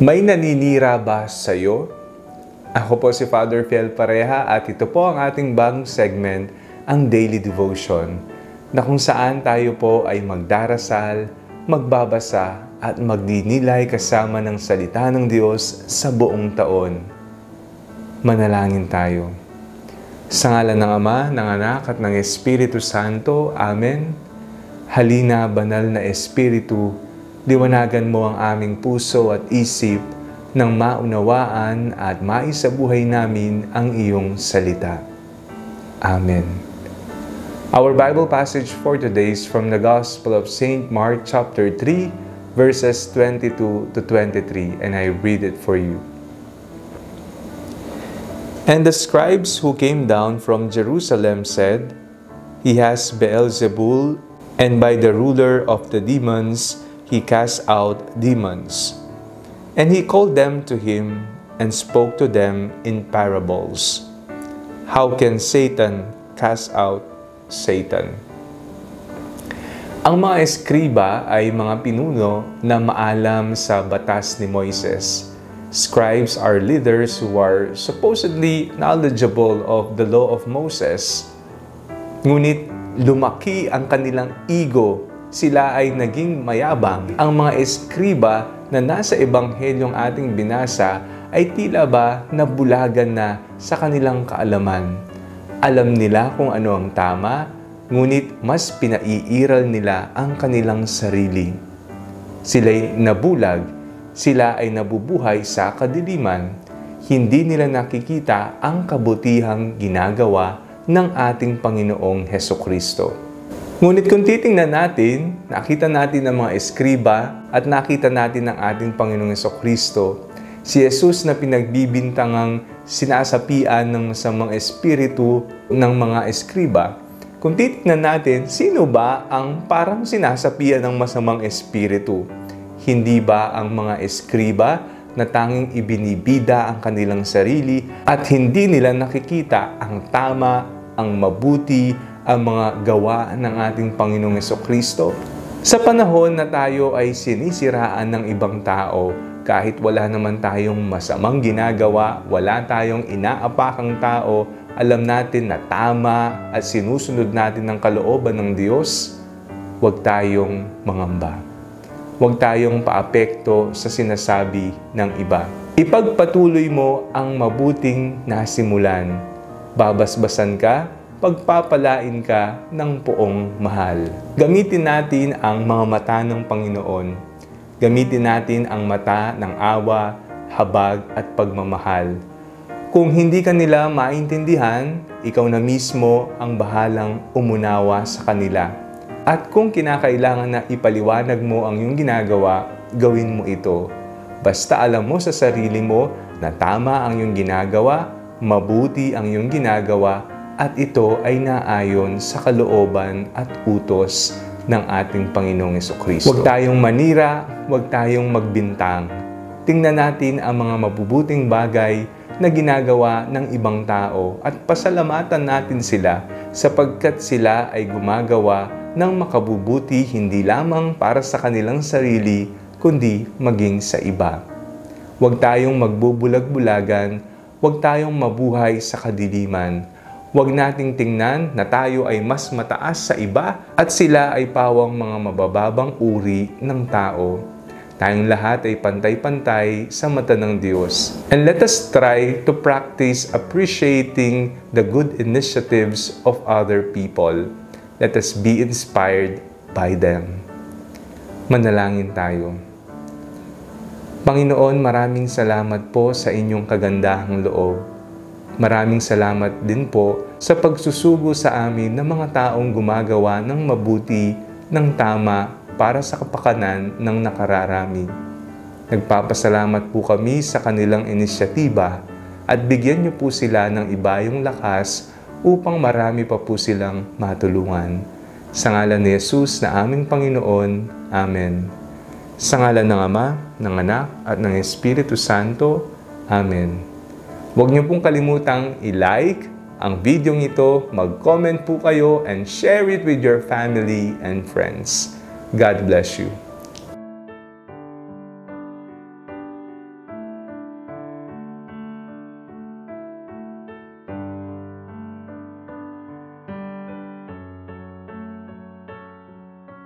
May naninira ba sa iyo? Ako po si Father Fiel Pareha at ito po ang ating bagong segment, ang Daily Devotion, na kung saan tayo po ay magdarasal, magbabasa at magdinilay kasama ng salita ng Diyos sa buong taon. Manalangin tayo. Sa ngalan ng Ama, ng Anak at ng Espiritu Santo. Amen. Halina, banal na Espiritu, liwanagan mo ang aming puso at isip nang maunawaan at maisabuhay namin ang iyong salita. Amen. Our Bible passage for today is from the Gospel of St. Mark chapter 3, verses 22 to 23, and I read it for you. And the scribes who came down from Jerusalem said, He has Beelzebul, and by the ruler of the demons he casts out demons. And he called them to him and spoke to them in parables. How can Satan cast out Satan? Ang mga eskriba ay mga pinuno na maalam sa batas ni Moises. Scribes are leaders who are supposedly knowledgeable of the law of Moses. Ngunit lumaki ang kanilang ego. Sila ay naging mayabang. Ang mga eskriba na nasa ebanghelyong ating binasa ay tila ba nabulagan na sa kanilang kaalaman. Alam nila kung ano ang tama, ngunit mas pinaiiral nila ang kanilang sarili. Sila'y nabulag, sila ay nabubuhay sa kadiliman, hindi nila nakikita ang kabutihang ginagawa ng ating Panginoong Heso Kristo. Ngunit kung titingnan natin, nakita natin ang mga eskriba at nakita natin ang ating Panginoong Kristo, si Jesus na pinagbibintangang sinasapian ng masamang espiritu ng mga eskriba, kung titingnan natin, sino ba ang parang sinasapian ng masamang espiritu? Hindi ba ang mga eskriba na tanging ibinibida ang kanilang sarili at hindi nila nakikita ang tama, ang mabuti, ang mga gawa ng ating Panginoong Kristo. Sa panahon na tayo ay sinisiraan ng ibang tao, kahit wala naman tayong masamang ginagawa, wala tayong inaapakang tao, alam natin na tama at sinusunod natin ng kalooban ng Diyos, huwag tayong mangamba. Huwag tayong paapekto sa sinasabi ng iba. Ipagpatuloy mo ang mabuting nasimulan. Babasbasan ka pagpapalain ka ng poong mahal. Gamitin natin ang mga mata ng Panginoon. Gamitin natin ang mata ng awa, habag at pagmamahal. Kung hindi ka nila maintindihan, ikaw na mismo ang bahalang umunawa sa kanila. At kung kinakailangan na ipaliwanag mo ang iyong ginagawa, gawin mo ito. Basta alam mo sa sarili mo na tama ang iyong ginagawa, mabuti ang iyong ginagawa, at ito ay naayon sa kalooban at utos ng ating Panginoong Kristo. Huwag tayong manira, huwag tayong magbintang. Tingnan natin ang mga mabubuting bagay na ginagawa ng ibang tao at pasalamatan natin sila sapagkat sila ay gumagawa ng makabubuti hindi lamang para sa kanilang sarili kundi maging sa iba. Huwag tayong magbubulag-bulagan, huwag tayong mabuhay sa kadiliman, Huwag nating tingnan na tayo ay mas mataas sa iba at sila ay pawang mga mabababang uri ng tao. Tayong lahat ay pantay-pantay sa mata ng Diyos. And let us try to practice appreciating the good initiatives of other people. Let us be inspired by them. Manalangin tayo. Panginoon, maraming salamat po sa inyong kagandahang loob Maraming salamat din po sa pagsusugo sa amin ng mga taong gumagawa ng mabuti, ng tama para sa kapakanan ng nakararami. Nagpapasalamat po kami sa kanilang inisyatiba at bigyan niyo po sila ng ibayong lakas upang marami pa po silang matulungan. Sa ngalan ni Jesus na aming Panginoon. Amen. Sa ngalan ng Ama, ng Anak, at ng Espiritu Santo. Amen. Huwag niyo pong kalimutang i-like ang video ito, mag-comment po kayo, and share it with your family and friends. God bless you.